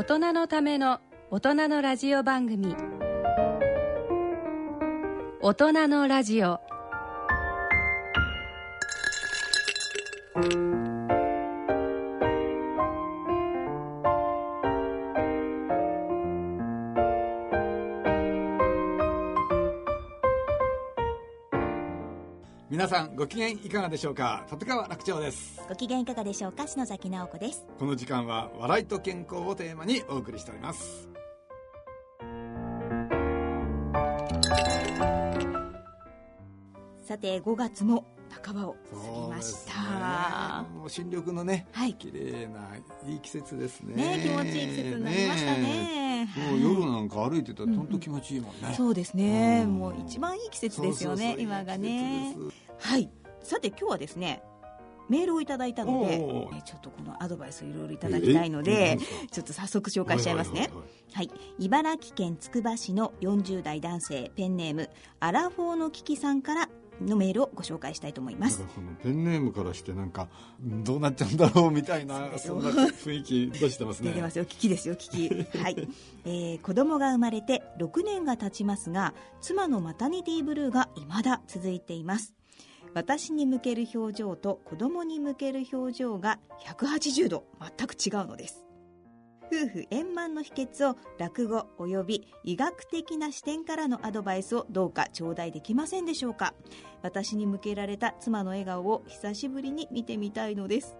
大人のための大人のラジオ番組。大人のラジオ。皆さんご機嫌いかがでしょうか？立川楽長です。ご機嫌いかがでしょうか？篠崎直子です。この時間は笑いと健康をテーマにお送りしております。さて5月も半ばを過ぎました、ね、もう新緑のね、はい。綺麗ないい季節ですね。ね気持ちいい季節になりましたね。もう夜なんか歩いてたら本当気持ちいいもんね、そうですね、うん。もう一番いい季節ですよね今がね。はい。さて今日はですねメールをいただいたのでえちょっとこのアドバイスをいろいろいただきたいのでちょっと早速紹介しちゃいますね。はい茨城県つくば市の40代男性ペンネームアラフォーのキキさんからのメールをご紹介したいと思います。ペンネームからしてなんかどうなっちゃうんだろうみたいなそんな雰囲気出してますね。出てますよ。聞きですよ聞き はい、えー子供が生まれて6年が経ちますが妻のマタニティブルーが未だ続いています私に向ける表情と子供に向ける表情が180度全く違うのです。夫婦円満の秘訣を落語および医学的な視点からのアドバイスをどうか頂戴できませんでしょうか。私に向けられた妻の笑顔を久しぶりに見てみたいのです。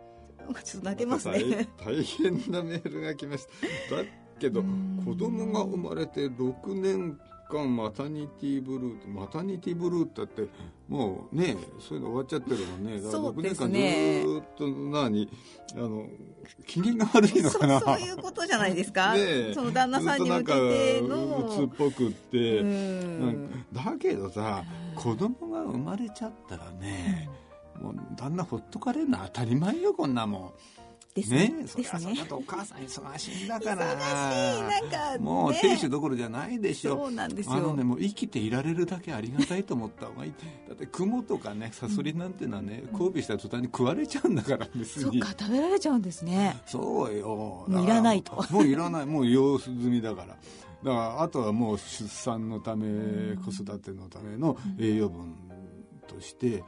ちょっと泣けますね。大大変なメールが来ました。だけどうん。子供が生まれて6年間マタニティブルーマタニティブルーってってもうねそういうの終わっちゃってるもんね。だから6そうです年間ずっと何あの機嫌が悪いのそうかな。そういうことじゃないですか、その旦那さんに向けての。か鬱っぽくって、だけどさ子供が生まれちゃったらね、もう旦那ほっとかれるのは当たり前よこんなもんですね。ね。そりゃですねそとお母さん忙しいんだから。忙しいなんかもうね亭主どころじゃないでしょ。そうなんですよ。あのねもう生きていられるだけありがたいと思った方がいい。だって雲とかねサソリなんてのはね交尾した途端に食われちゃうんだから別に。そっか食べられちゃうんですね。そうよ。もういらないと。もういらない。もう様子済みだから。だからあとはもう出産のため子育てのための栄養分として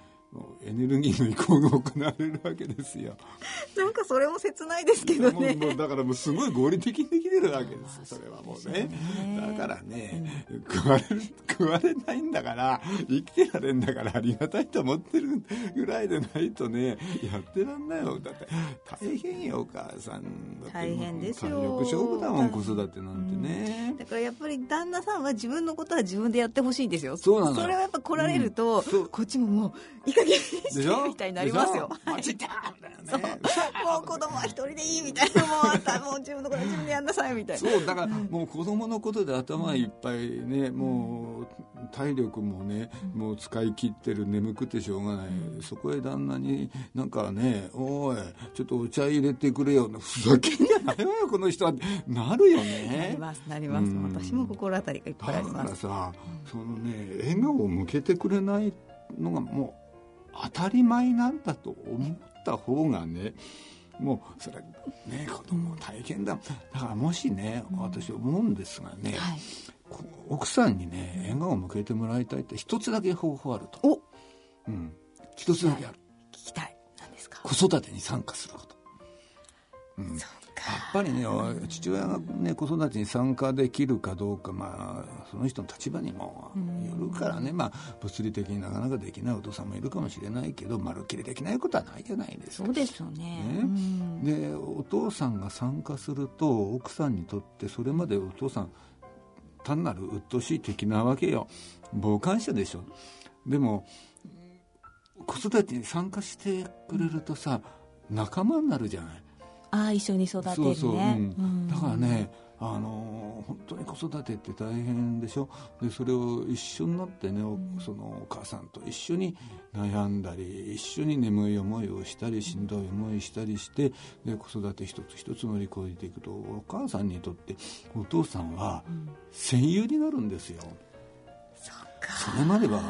エネルギーの移行が行われるわけですよ。なんかそれも切ないですけどね。もうだからもうすごい合理的にできてるわけですそれはもうね。ね。だからね、食われる食われないんだから生きてられんだからありがたいと思ってるぐらいでないとねやってらんないよ。だって大変よお母さんだって。大変ですよ。体力勝負だもん子育てなんてね、だからやっぱり旦那さんは自分のことは自分でやってほしいんですよ。そうなのよ。れはやっぱ来られると、うん。そう。こっちももう加減にしでしてょみたいになりますよ。もう子供は一人でいいみたいな。もうあんたもう自分のことは自分でやんなさいみたいな。そうだからもう子供のことで頭いっぱいねもう体力もねもう使い切ってる眠くてしょうがない。そこへ旦那になんかね「おいちょっとお茶入れてくれよ」ふざけんじゃないわよこの人は。なるよなりねますなります。うん。私も心当たりがいっぱいあだかります。らさそのね笑顔を向けてくれないのがもう当たり前なんだと思った方がねもうそれね子供大変だ。だからもしね私思うんですがね、はい。こ奥さんにね笑顔を向けてもらいたいって一つだけ方法あると、お。うん、一つだけある。聞きたい。何ですか？子育てに参加すること、うん、そっかぱりね父親がね子育てに参加できるかどうかまあその人の立場にもよるからね。まあ物理的になかなかできないお父さんもいるかもしれないけどまるっきりできないことはないじゃないですか。そうですよね。ね。うん。でお父さんが参加すると奥さんにとってそれまでお父さん単なる鬱陶しい敵なわけよ。傍観者でしょ。でも子育てに参加してくれるとさ仲間になるじゃないああ一緒に育てるね。そうそう、うん。うん。だからねあの本当に子育てって大変でしょ？でそれを一緒になってね、おそのお母さんと一緒に悩んだり一緒に眠い思いをしたりしんどい思いしたりしてで子育て一つ一つ乗り越えていくとお母さんにとってお父さんは戦友になるんですよ。それまでは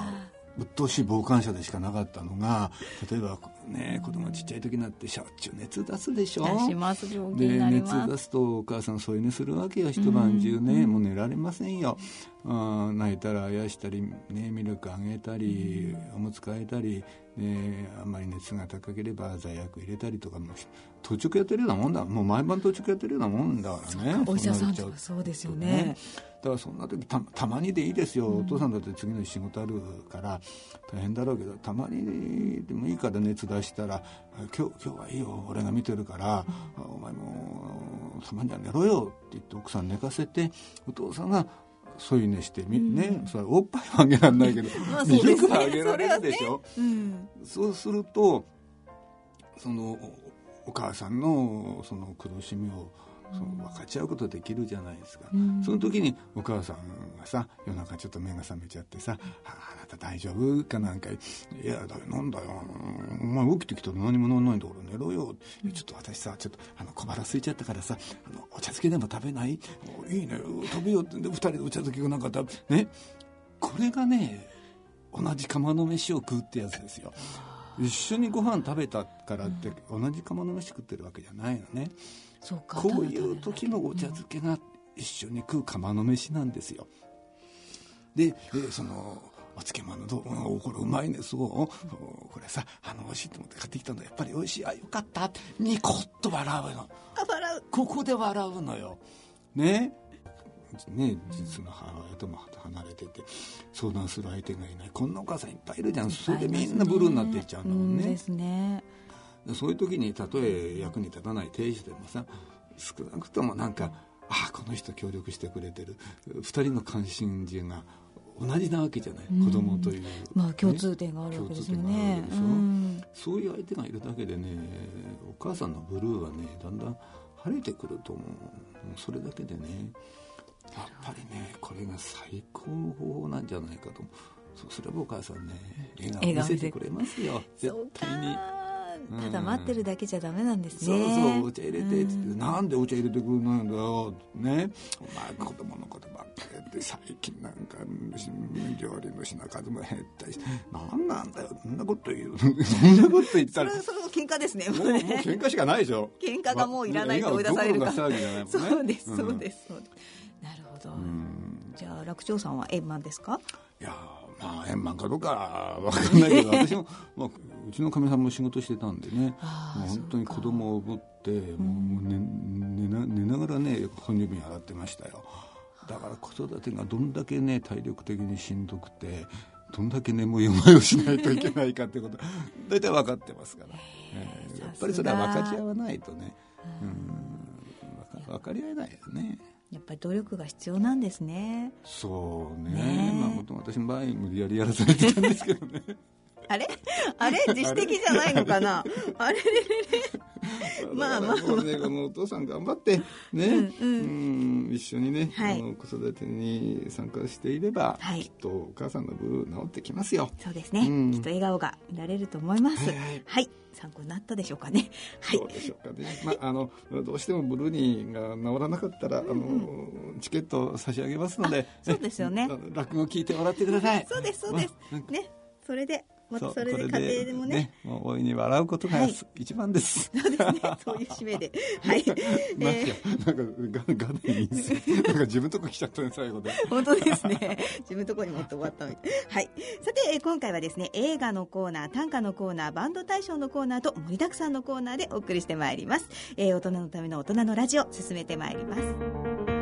鬱陶しい傍観者でしかなかったのが例えばね子供ちっちゃい時になってしょっちゅう熱出すでしょ？出しますで熱出すとお母さん添い寝するわけよ。一晩中ね、もう寝られませんよ、あー泣いたらあやしたり、ね、ミルクあげたり、おむつ替えたり、ね、あんまり熱が高ければ罪悪入れたりとかもし当直やってるようなもんだ。もう毎晩当直やってるようなもんだからね。お医者さんとかそうですよねだからそんな時たたまにでいいですよ、お父さんだって次の日仕事あるから大変だろうけどたまにでもいいから熱出したら「今日今日はいいよ。俺が見てるから、お前もたまには寝ろよ」って言って奥さん寝かせてお父さんが添い寝してみ、ね？それおっぱいはあげられないけど、ミルクはあげられるでしょ？うん。そうするとそのおお母さんのその苦しみをその分かち合うことできるじゃないですか、その時にお母さんがさ夜中ちょっと目が覚めちゃってさ「ああなた大丈夫?」かなんか「いやだよなんだよ。お前起きてきたら何もなんないんだから寝ろよ」ちょっと私さちょっとあの小腹空いちゃったからさあのお茶漬けでも食べない？おいいね。食べようってで二人でお茶漬けをなんか食べね。これがね同じ釜の飯を食うってやつですよ。一緒にご飯食べたからって同じ釜の飯食ってるわけじゃないのねこういう時のお茶漬けが一緒に食う釜の飯なんですよ。でえーそのお漬物どうおこれうまいねすごい。おこれさあの美味しいと思って買ってきたんだやっぱり美味しい。あよかった。ニコッと笑うの。笑う。ここで笑うのよ。ね？ね実の母親とも離れてて相談する相手がいない。こんなお母さんいっぱいいるじゃん。それでみんなブルーになっていっちゃうんだもんねですね。でそういう時にたとえ役に立たない亭主でもさ少なくともなんかああこの人協力してくれてる。二人の関心事が同じなわけじゃない、子供という、まあ共通点があるわけですよね。うん。そういう相手がいるだけでねお母さんのブルーはねだんだん晴れてくると思う。それだけでねやっぱりねこれが最高の方法なんじゃないかとそうすればお母さんね笑顔見せてくれますよ。絶対に。ただ待ってるだけじゃダメなんですそうねそうお茶入れてっつって、なんでお茶入れてくれないんだよね。お前子供のことばっかりやって最近なんか料理の品数も減ったりしてなんなんだよそんなこと言うそんなこと言ったらそれも喧嘩ですねもうもう喧嘩しかないでしょ。喧嘩がもういらないと追い出されるかまあ笑顔どころの騒ぎじゃないもんね。そうですん。そうですそうです。なるほど。じゃあ楽長さんは円満ですか？いやーまあ円満かどうかわかんないけど 私も、まあ、うちのかみさんも仕事してたんでねもう本当に子供をぶってもう寝寝な寝ながらね哺乳瓶洗ってましたよ。だから子育てがどんだけね体力的にしんどくてどんだけ眠い思いをしないといけないかってこと大体分かってますから、えーやっぱりそれは分かち合わないとね。うん。分かり合えないよねやっぱり努力が必要なんですね。そうね。ねえ。まあもともと私の場合無理やりやらされてたんですけどね。あれ？あ れ？自主的じゃないのかな？あれれれれ。まあまあだからもうねこのお父さん頑張ってね。うん一緒にね、はい。あの子育てに参加していれば、はい。きっとお母さんのブルー治ってきますよ。そうですね、うん。きっと笑顔が見られると思います。はいはい。はい。参考になったでしょうかね。はい。そうでしょうかね、まあ、あのどうしてもブルーニーが治らなかったら、あのチケット差し上げますので。そうですよね。あの落語聞いてもらってください。そうですそうです。ね。それでまたうそれで家庭でもね。もう大いに笑うことがはい。一番です、そうですね。そういう締めで。はい、なんえか、なんか、が、がでいいんですよ。なんか自分とこ来ちゃったね、最後で。ー本当ですね。自分のところに持って終わったみたい。はい。さてえー今回はですね映画のコーナー短歌のコーナーバンド大賞のコーナーと盛りだくさんのコーナーでお送りしてまいります、えー大人のための大人のラジオ進めてまいります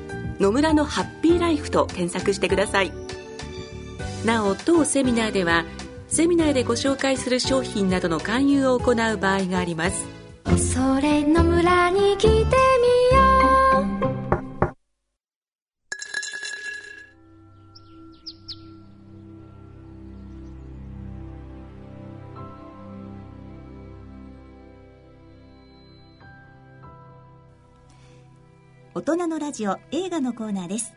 野村のハッピーライフ」と検索してください。なお当セミナーではセミナーでご紹介する商品などの勧誘を行う場合があります。それ野村に来て大人のラジオ映画のコーナーです。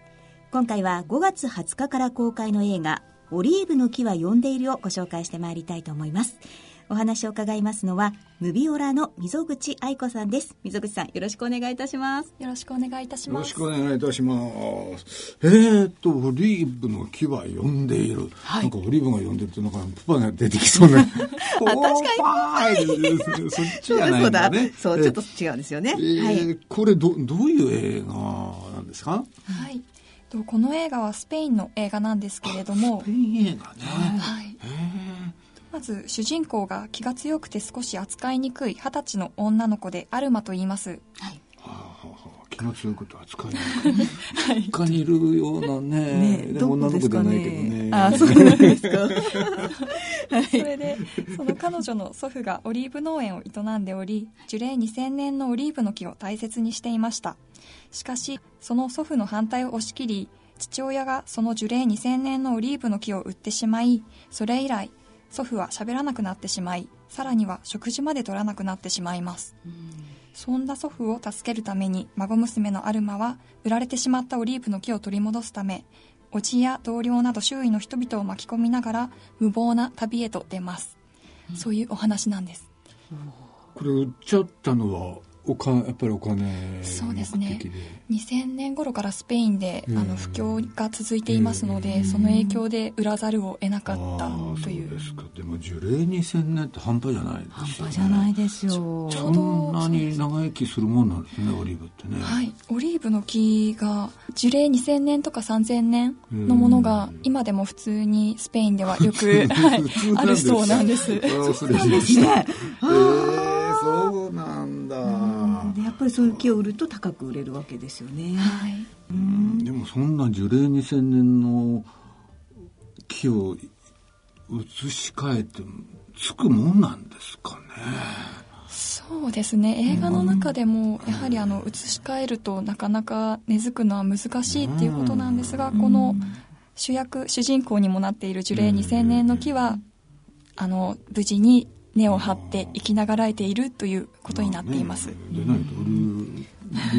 今回は5月20日から公開の映画オリーブの木は呼んでいるをご紹介してまいりたいと思います。お話を伺いますのはムビオラの溝口愛子さんです。溝口さんよろしくお願いいたします。よろしくお願いいたします。よろしくお願いいたします。えー、っとオリーブの木は呼んでいる、はい、なんかオリーブが呼んでるとなんかプパが出てきそうな。確かに。そっちじゃないんだね。そうちょっと違うんですよね、えー、はい、これどどういう映画なんですか？はい。この映画はスペインの映画なんですけれども。スペイン映画ね。はいまず主人公が気が強くて少し扱いにくい二十歳の女の子でアルマと言います、はい。はあはあ、気が強いこと扱いにくい。はい、他にいるようなねねでも女の子じゃないけどね。あ そうなんですか、はい、それでその彼女の祖父がオリーブ農園を営んでおり樹齢2000年のオリーブの木を大切にしていました。しかしその祖父の反対を押し切り父親がその樹齢2000年のオリーブの木を売ってしまいそれ以来祖父は喋らなくなってしまいさらには食事まで取らなくなってしまいます、そんな祖父を助けるために孫娘のアルマは売られてしまったオリーブの木を取り戻すため叔父や同僚など周囲の人々を巻き込みながら無謀な旅へと出ます、うん、そういうお話なんです。これ売っちゃったのはおかやっぱりお金そうですね。2000年頃からスペインで、あの不況が続いていますので、その影響で売らざるを得なかったという。そうですか。でも樹齢2000年って半端じゃないですよ、ね、半端じゃないですよ。そんなに長生きするもんなんですねオリーブってね。はい。オリーブの木が樹齢2000年とか3000年のものが今でも普通にスペインではよく、はい、あるそうなんです。それですね。えー、そうなんだ、でやっぱりそういう木を売ると高く売れるわけですよね、はい、うん。でもそんな樹齢2000年の木を移し替えてつくもんなんですかね。そうですね。映画の中でもやはりあの移し替えるとなかなか根付くのは難しいっていうことなんですがこの主役主人公にもなっている樹齢2000年の木はあの無事に根を張って生きながらえているということになっています。でないと売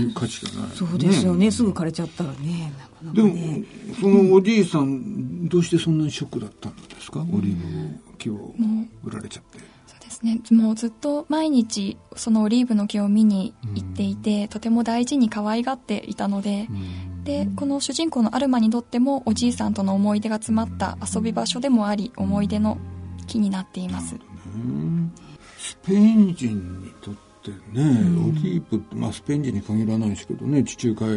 る価値がない、そうですよね、すぐ枯れちゃったらねなかなか、ね、でもそのおじいさんどうしてそんなにショックだったんですか、オリーブ木を売られちゃって。そうですね。もうずっと毎日そのオリーブの木を見に行っていて、うん、とても大事に可愛がっていたので、うん、でこの主人公のアルマにとってもおじいさんとの思い出が詰まった遊び場所でもあり思い出の木になっています、スペイン人にとってね、うん、オリーブって、まあ、スペイン人に限らないですけどね地中海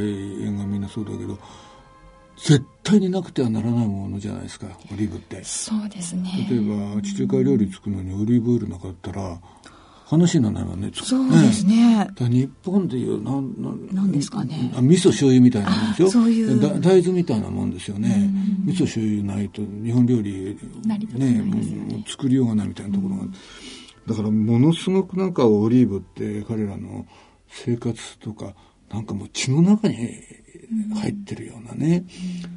沿岸みんなそうだけど絶対になくてはならないものじゃないですかオリーブって。そうですね。例えば地中海料理作るのにオリーブオイルなかったら話にならないわねそうですね。日本でいうなんなんですかね。あ味噌醤油みたいなもんですよそういう。だ大豆みたいなもんですよね。味噌醤油ないと日本料理ね。ね作りようがないみたいなところが、うん、だからものすごくなんかオリーブって彼らの生活とかなんかもう血の中に入ってるようなね、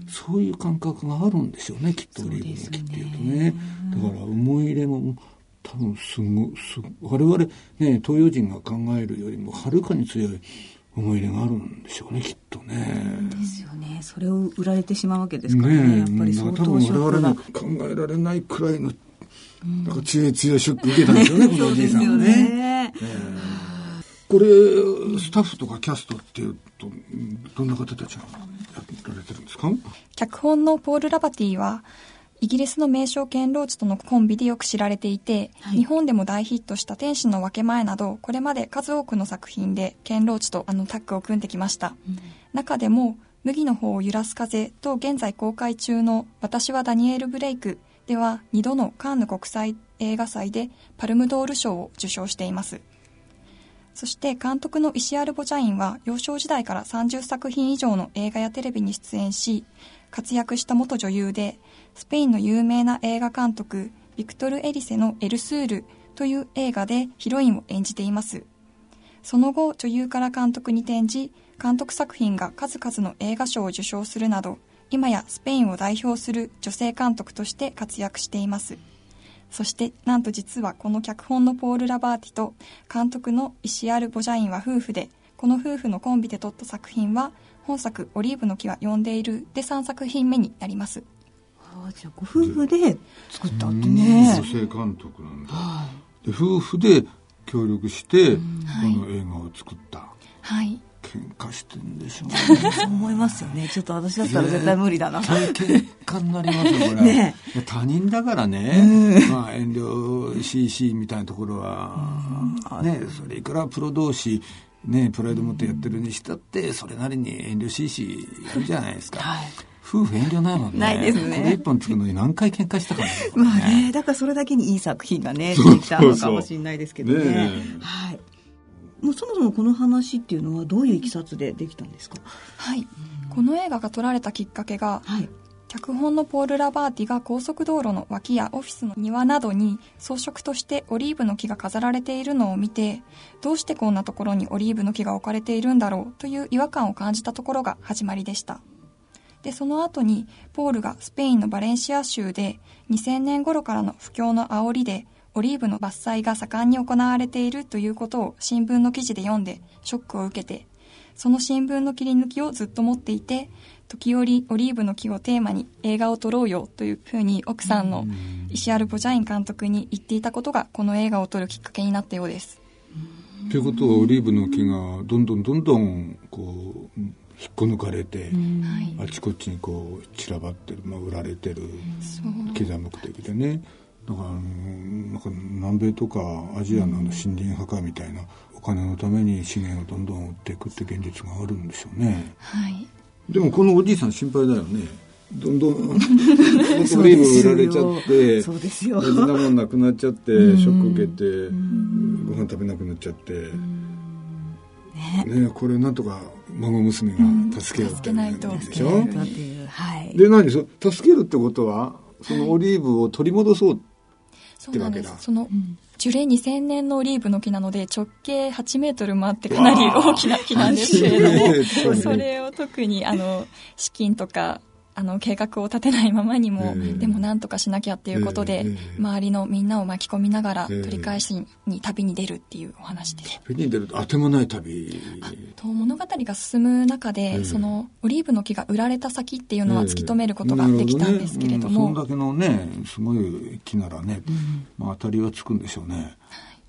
うん、そういう感覚があるんでしょうねきっとオリーブの木っていうとね。だから思い入れも多分すごす我々ね東洋人が考えるよりもはるかに強い思い入れがあるんでしょうねきっとね。ですよね。それを売られてしまうわけですからねねやっぱり相当ショックが考えられないくらいのなんか強い強いショック受けたんですよね、このおじいさんはね。これスタッフとかキャストっていうとどんな方たちがやられてるんですか？脚本のポール・ラバティはイギリスの名将ケンローチとのコンビでよく知られていて、はい、日本でも大ヒットした天使の分け前など、これまで数多くの作品でケンローチとあのタッグを組んできました。うん、中でも、麦の方を揺らす風と現在公開中の私はダニエル・ブレイクでは2度のカンヌ国際映画祭でパルムドール賞を受賞しています。そして監督の石アルボジャインは幼少時代から30作品以上の映画やテレビに出演し、活躍した元女優で、スペインの有名な映画監督、ビクトル・エリセのエルスールという映画でヒロインを演じています。その後、女優から監督に転じ、監督作品が数々の映画賞を受賞するなど、今やスペインを代表する女性監督として活躍しています。そしてなんと実はこの脚本のポール・ラバーティと監督の石アル・ボジャインは夫婦でこの夫婦のコンビで撮った作品は本作「オリーブの木は呼んでいる」で3作品目になりますじゃあご夫婦で作ったってね。女性監督なん。だ、はい、で夫婦で協力してこの映画を作った、はい。喧嘩してんでしょう、ね、そう思いますよね。ちょっと私だったら絶対無理だな。喧嘩になりますよこれ、ね、他人だからね、まあ、遠慮しいしみたいなところは、ねそれいくらプロ同士ねプライド持ってやってるにしたってそれなりに遠慮しいしやるじゃないですか、はい夫婦遠慮ないもんね。ないですね。これ一本作るのに何回喧嘩したかね。まあね、だからそれだけにいい作品がね、できたのかもしれないですけどね。ねはい。もうそもそもこの話っていうのはどういういきさつでできたんですか？はい、この映画が撮られたきっかけが、はい、脚本のポール・ラバーティが高速道路の脇やオフィスの庭などに装飾としてオリーブの木が飾られているのを見てどうしてこんなところにオリーブの木が置かれているんだろうという違和感を感じたところが始まりでしたでその後にポールがスペインのバレンシア州で2000年頃からの不況の煽りでオリーブの伐採が盛んに行われているということを新聞の記事で読んでショックを受けて、その新聞の切り抜きをずっと持っていて、時折オリーブの木をテーマに映画を撮ろうよというふうに奥さんの石アル・ボジャイン監督に言っていたことがこの映画を撮るきっかけになったようです。ということはオリーブの木がどんどんどんどんこう引っこ抜かれて、あちこちにこう散らばってる、まあ、売られてる経済目的でね。だからなんか南米とかアジアの森林破壊みたいなお金のために資源をどんどん売っていくって現実があるんでしょうね、はい、でもこのおじいさん心配だよね。どんどんオリーブ売られちゃってそうですよ。なもんなくなっちゃってショック受けてご飯食べなくなっちゃって。ねこれなんとか孫娘が助けようってないでしょ？で何？そ助けるってことはそのオリーブを取り戻そうそうなんです。その、樹齢2000年のオリーブの木なので直径8メートルもあってかなり大きな木なんですけれどもそれを特にあの資金とかあの計画を立てないままにも、えー、でもなんとかしなきゃっていうことで、えー、周りのみんなを巻き込みながら、取り返しに旅に出るっていうお話で。す。旅に出るとあてもない旅。と物語が進む中で、そのオリーブの木が売られた先っていうのは突き止めることができたんですけれども、ねうん、そんだけのねすごい木ならね、うん、まあ、当たりはつくんでしょうね。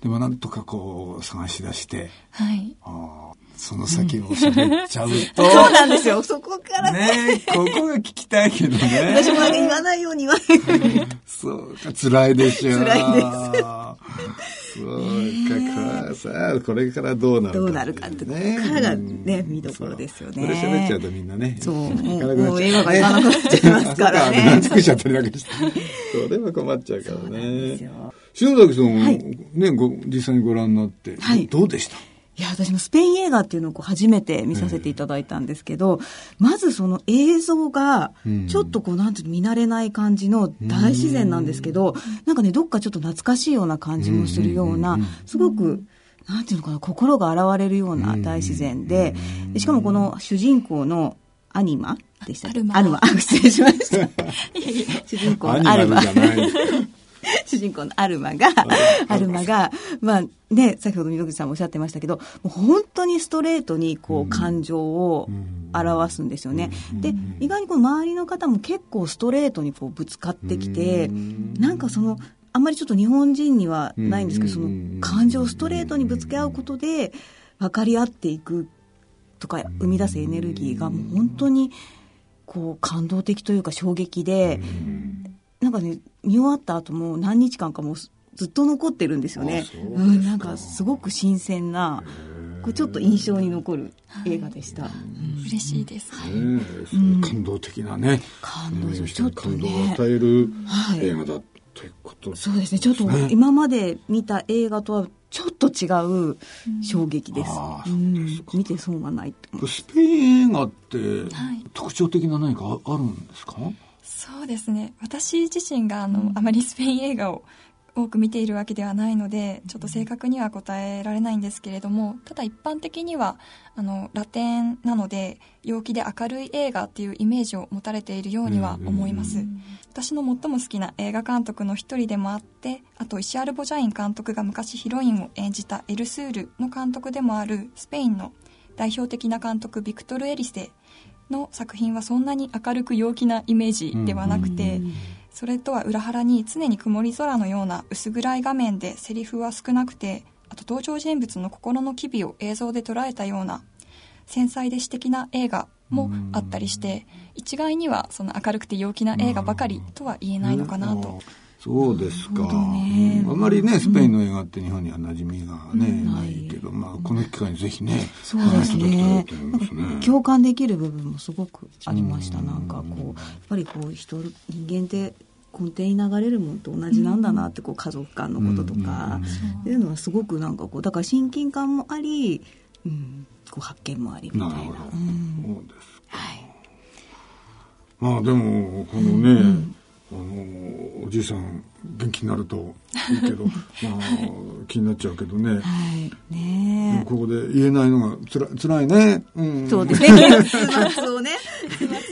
でもなんとかこう探し出して、はい、あその先を喋っちゃうと。そうなんですよ。そこからね。ここが聞きたいけどね。私も言わないように言わない。そうか、辛いでしょ。辛いです。そうか、さあ、これからどうなるか、どうなるかって、ね、こからがね、見どころですよね。これ喋っちゃうとみんなね。そう。もう映画がいかなくなっちゃいますからね。何作っちゃったりなんかして。それは困っちゃうからね。篠崎さん、ね、ご、実際にご覧になって、どうでしたいや、私もスペイン映画っていうのをこう初めて見させていただいたんですけど、まずその映像が、ちょっとこう、なんていうの、見慣れない感じの大自然なんですけど、なんかね、どっかちょっと懐かしいような感じもするような、すごく、なんていうのかな、心が洗われるような大自然で、しかもこの主人公のアニマでしたアルマ。アルマ。失礼しました。主人公のアルマ。主人公のアルマが、アルマが、まあね、先ほど溝口さんもおっしゃってましたけど、もう本当にストレートにこう感情を表すんですよね。で、意外にこう周りの方も結構ストレートにこうぶつかってきて、なんかその、あんまりちょっと日本人にはないんですけど、その感情をストレートにぶつけ合うことで分かり合っていくとか生み出すエネルギーがもう本当にこう感動的というか衝撃で、なんかね、見終わった後も何日間かもずっと残ってるんですよね。うん、なんかすごく新鮮なこうちょっと印象に残る映画でした、嬉しいです、ねえそういう感動的なね、感動をね。与えるはい。映画だということそうですね。ちょっと今まで見た映画とはちょっと違う衝撃です、ああうん。見て損はないスペイン映画ってはい。特徴的な何かああるんですか、そうですね。私自身があの、あまりスペイン映画を多く見ているわけではないのでちょっと正確には答えられないんですけれどもただ一般的にはあのラテンなので陽気で明るい映画っていうイメージを持たれているようには思います、私の最も好きな映画監督の一人でもあってあとイシアル・ボジャイン監督が昔ヒロインを演じたエルスールの監督でもあるスペインの代表的な監督ビクトル・エリセの作品はそんなに明るく陽気なイメージではなくて、それとは裏腹に常に曇り空のような薄暗い画面でセリフは少なくてあと登場人物の心の機微を映像で捉えたような繊細で詩的な映画もあったりして一概にはその明るくて陽気な映画ばかりとは言えないのかなと。そうですか、ね。うん。あまりねスペインの映画って日本には馴染みがね、ないけど、まあ、この機会にぜひねそうですね。共感できる部分もすごくありました。なんかこうやっぱりこう人人間って根底に流れるものと同じなんだなってこう家族間のこととかっていうのはすごくなんかこうだから親近感もあり、うん、こう発見もありみたいな。なるほど、うん。そうですはい。まあでもこのね、あのおじいさん元気になるといいけど まあ気になっちゃうけどね。はい。でねもここで言えないのがつら辛いね、うん、えそうですね。月末をね。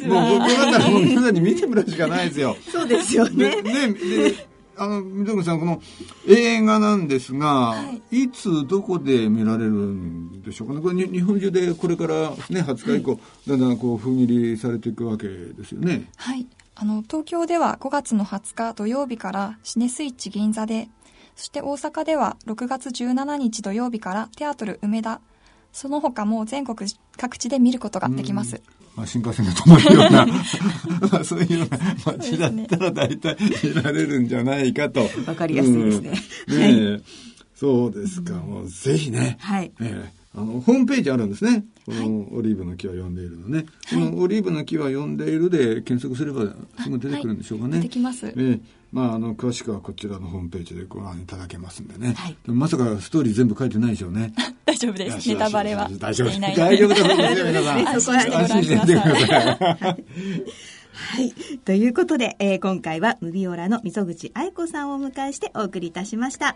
もう僕だったらもう皆さんに見てもらうしかないですよ。そうですよで、ねね、で、あの、溝口さん、この映画なんですが、、はい。つ、どこで見られるんでしょうかね？これ、に日本中でこれからね、20日以降、だんだんこう、封切りされていくわけですよね。はい。あの、東京では5月の20日土曜日からシネスイッチ銀座で、そして大阪では6月17日土曜日からテアトル梅田、その他も全国各地で見ることができます。まあ、新幹線が止まるような、まあ、そういうような街だったら大体見られるんじゃないかと。わかりやすいですねうんねえそうですか。もうぜひね。はいええあの、ホームページあるんですね。このオリーブの木は読んでいるのね。このオリーブの木は読んでいるで検索すればすぐ出てくるんでしょうかね。はい出てきますええまあ、あの、詳しくはこちらのホームページでご覧いただけますんでね。はいまさかストーリー全部書いてないでしょうね。大丈夫です。ネタバレは大丈夫していない大丈夫だと思いますよ、皆さん。安心してご覧くだ。さい。はい。ということで、えー今回はムビオラの溝口愛子さんをお迎えしてお送りいたしました。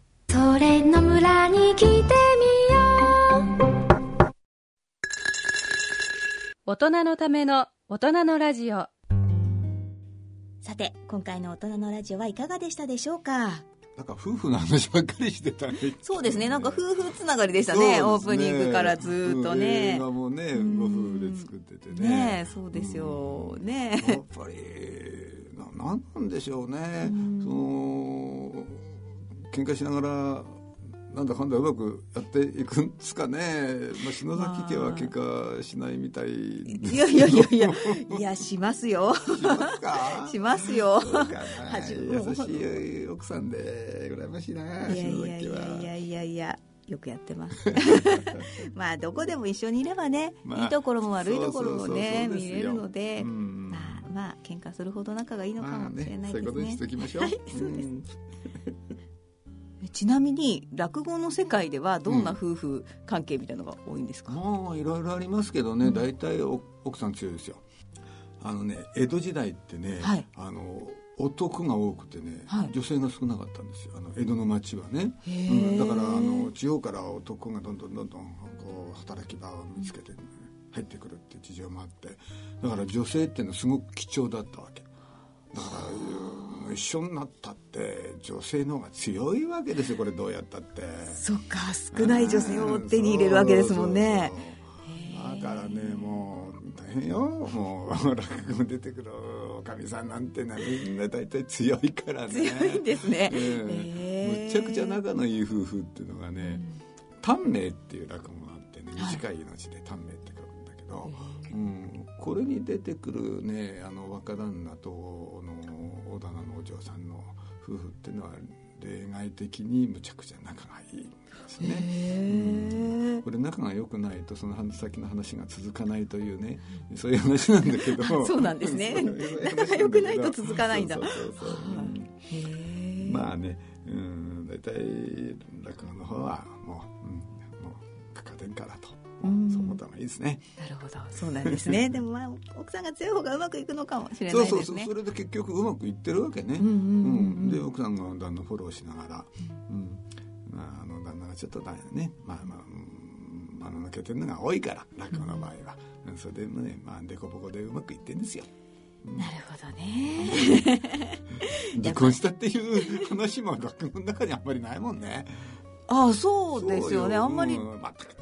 大人のための大人のラジオ。さて、今回の大人のラジオはいかがでしたでしょうか？なんか夫婦の話ばっかりしてたね。そうですね、なんか夫婦つながりでしたね、ね。オープニングからずーっとうん映ね。画もね、うん。ご夫婦で作っててね。ねえ、そうですよ。ねやっぱりななんなんでしょうね、その喧嘩しながらなんだかんだうまくやっていくんですかね、まあ、篠崎家は喧嘩しないみたいですいやいやいやいや、いや、しますよ。しますか？しますよ。優しい奥さんで羨ましいないやい篠やいやいやいやいや。よくやってます。まあ、どこでも一緒にいればね、まあいいところも悪いところもね、見れるので、うんまあ、まあ、喧嘩するほど仲がいいのかまあもしれねないですねそういうことにしてお。きましょう、はいそうですんちなみに落語の世界ではどんな夫婦関係みたいなのが多いんですか、まあいろいろありますけどね、大体お奥さん強いですよ。あのね江戸時代ってね、はい。あの男が多くてね、はい。女性が少なかったんですよ。あの江戸の町はね、うんだからあの地方から男がどんどんどんどんこう働き場を見つけて、入ってくるっていう事情もあってだから女性っていうのはすごく貴重だったわけだからうん一緒になったって女性の方が強いわけですよこれどうやったって。そっか少ない女性を手に入れるわけですもんね。だからねもう大変よ。もう落語出てくるおかみさんなんてのはみんな大体強いからね。強いんですね。むちゃくちゃ仲のいい夫婦っていうのがね「短命」っていう落語があってね短い命で短命って書くんだけど、うん、これに出てくるねあの若旦那との大棚のお嬢さんの夫婦っていうのは例外的にむちゃくちゃ仲がいいんですね。うん。これ仲が良くないとその先の話が続かないというねそういう話なんだけど。そうなんですね。仲が良くないと続かないんだ。まあねうん大体落語の方はもう、うん、もうかかてんからと、うんそう思った方がいいですね。なるほど。そうなんですね。でもまあ奥さんが強い方がうまくいくのかもしれなそういですね。そうそうそれで結局うまくいってるわけね、うんうんで奥さんが旦那フォローしながら、うん。まあ、あの旦那がちょっとだよね。まあまあうん。間の抜けてるのが多いから落語の場合は、うんそれでねまあ凸凹でうまくいってんですよなるほどね離婚したっていう話も落語の中にあんまりないもんねああそうですよねあんまりうまったく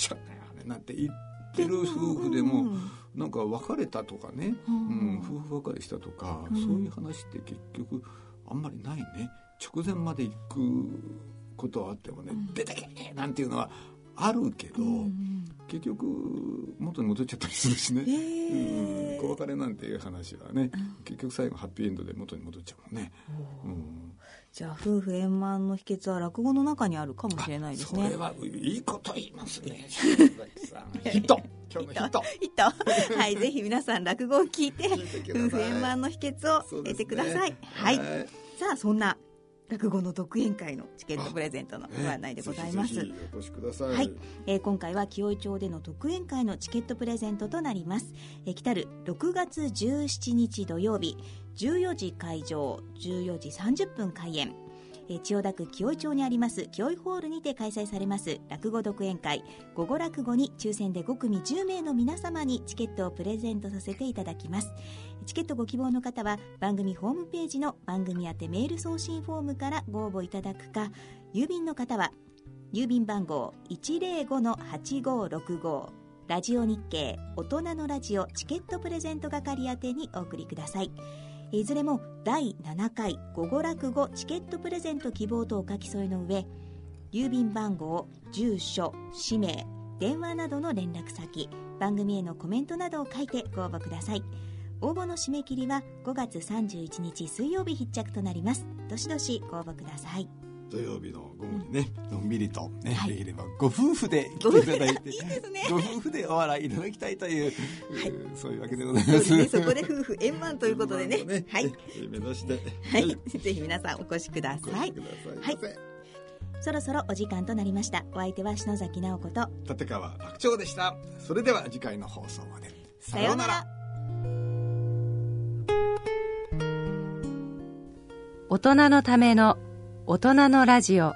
しょだよねなんて言ってる夫婦でも、なんか別れたとかね、うん夫婦別れしたとか、そういう話って結局あんまりないね。直前まで行くことはあってもね、出てけなんていうのはあるけど、結局元に戻っちゃったりするしね、うん、お別れなんていう話はね、結局最後ハッピーエンドで元に戻っちゃうもんね、うんじゃあ夫婦円満の秘訣は落語の中にあるかもしれないですね。それはいいこと言いますね。ヒット。今日のヒット。ヒット。はいぜひ皆さん落語を聞いて夫婦円満の秘訣を得てください、はい。さあそんな落語の独演会のチケットプレゼントのご案内でございます、ぜひぜひお越しください、はい、えー今回は清井町での独演会のチケットプレゼントとなります、えー来たる6月17日土曜日14時会場14時30分開演。千代田区清井町にあります清井ホールにて開催されます落語独演会。午後落語に抽選で5組10名の皆様にチケットをプレゼントさせていただきます。チケットご希望の方は番組ホームページの番組宛てメール送信フォームからご応募いただくか郵便の方は郵便番号105-8565ラジオ日経大人のラジオチケットプレゼント係宛てにお送りください。いずれも第7回午後落語チケットプレゼント希望とお書き添えの上郵便番号住所氏名電話などの連絡先番組へのコメントなどを書いてご応募ください。応募の締め切りは5月31日水曜日必着となります。どしどしご応募ください。土曜日の午後にねのんびりとね、はい。できればご夫婦で来ていただいて いいですね。ご夫婦でお笑いいただきたいという、はい。うんそういうわけでございまですすね。そこで夫婦円満ということでね。円満をはい。え目指して。はい、ぜひ皆さんお越しください。お越しください。はい。そろそろお時間となりました。お相手は篠崎直子と。立川楽長でした。それでは次回の放送まで。さようなら。大人のための大人のラジオ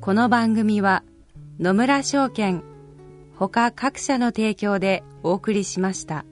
この番組は野村証券ほか各社の提供でお送りしました。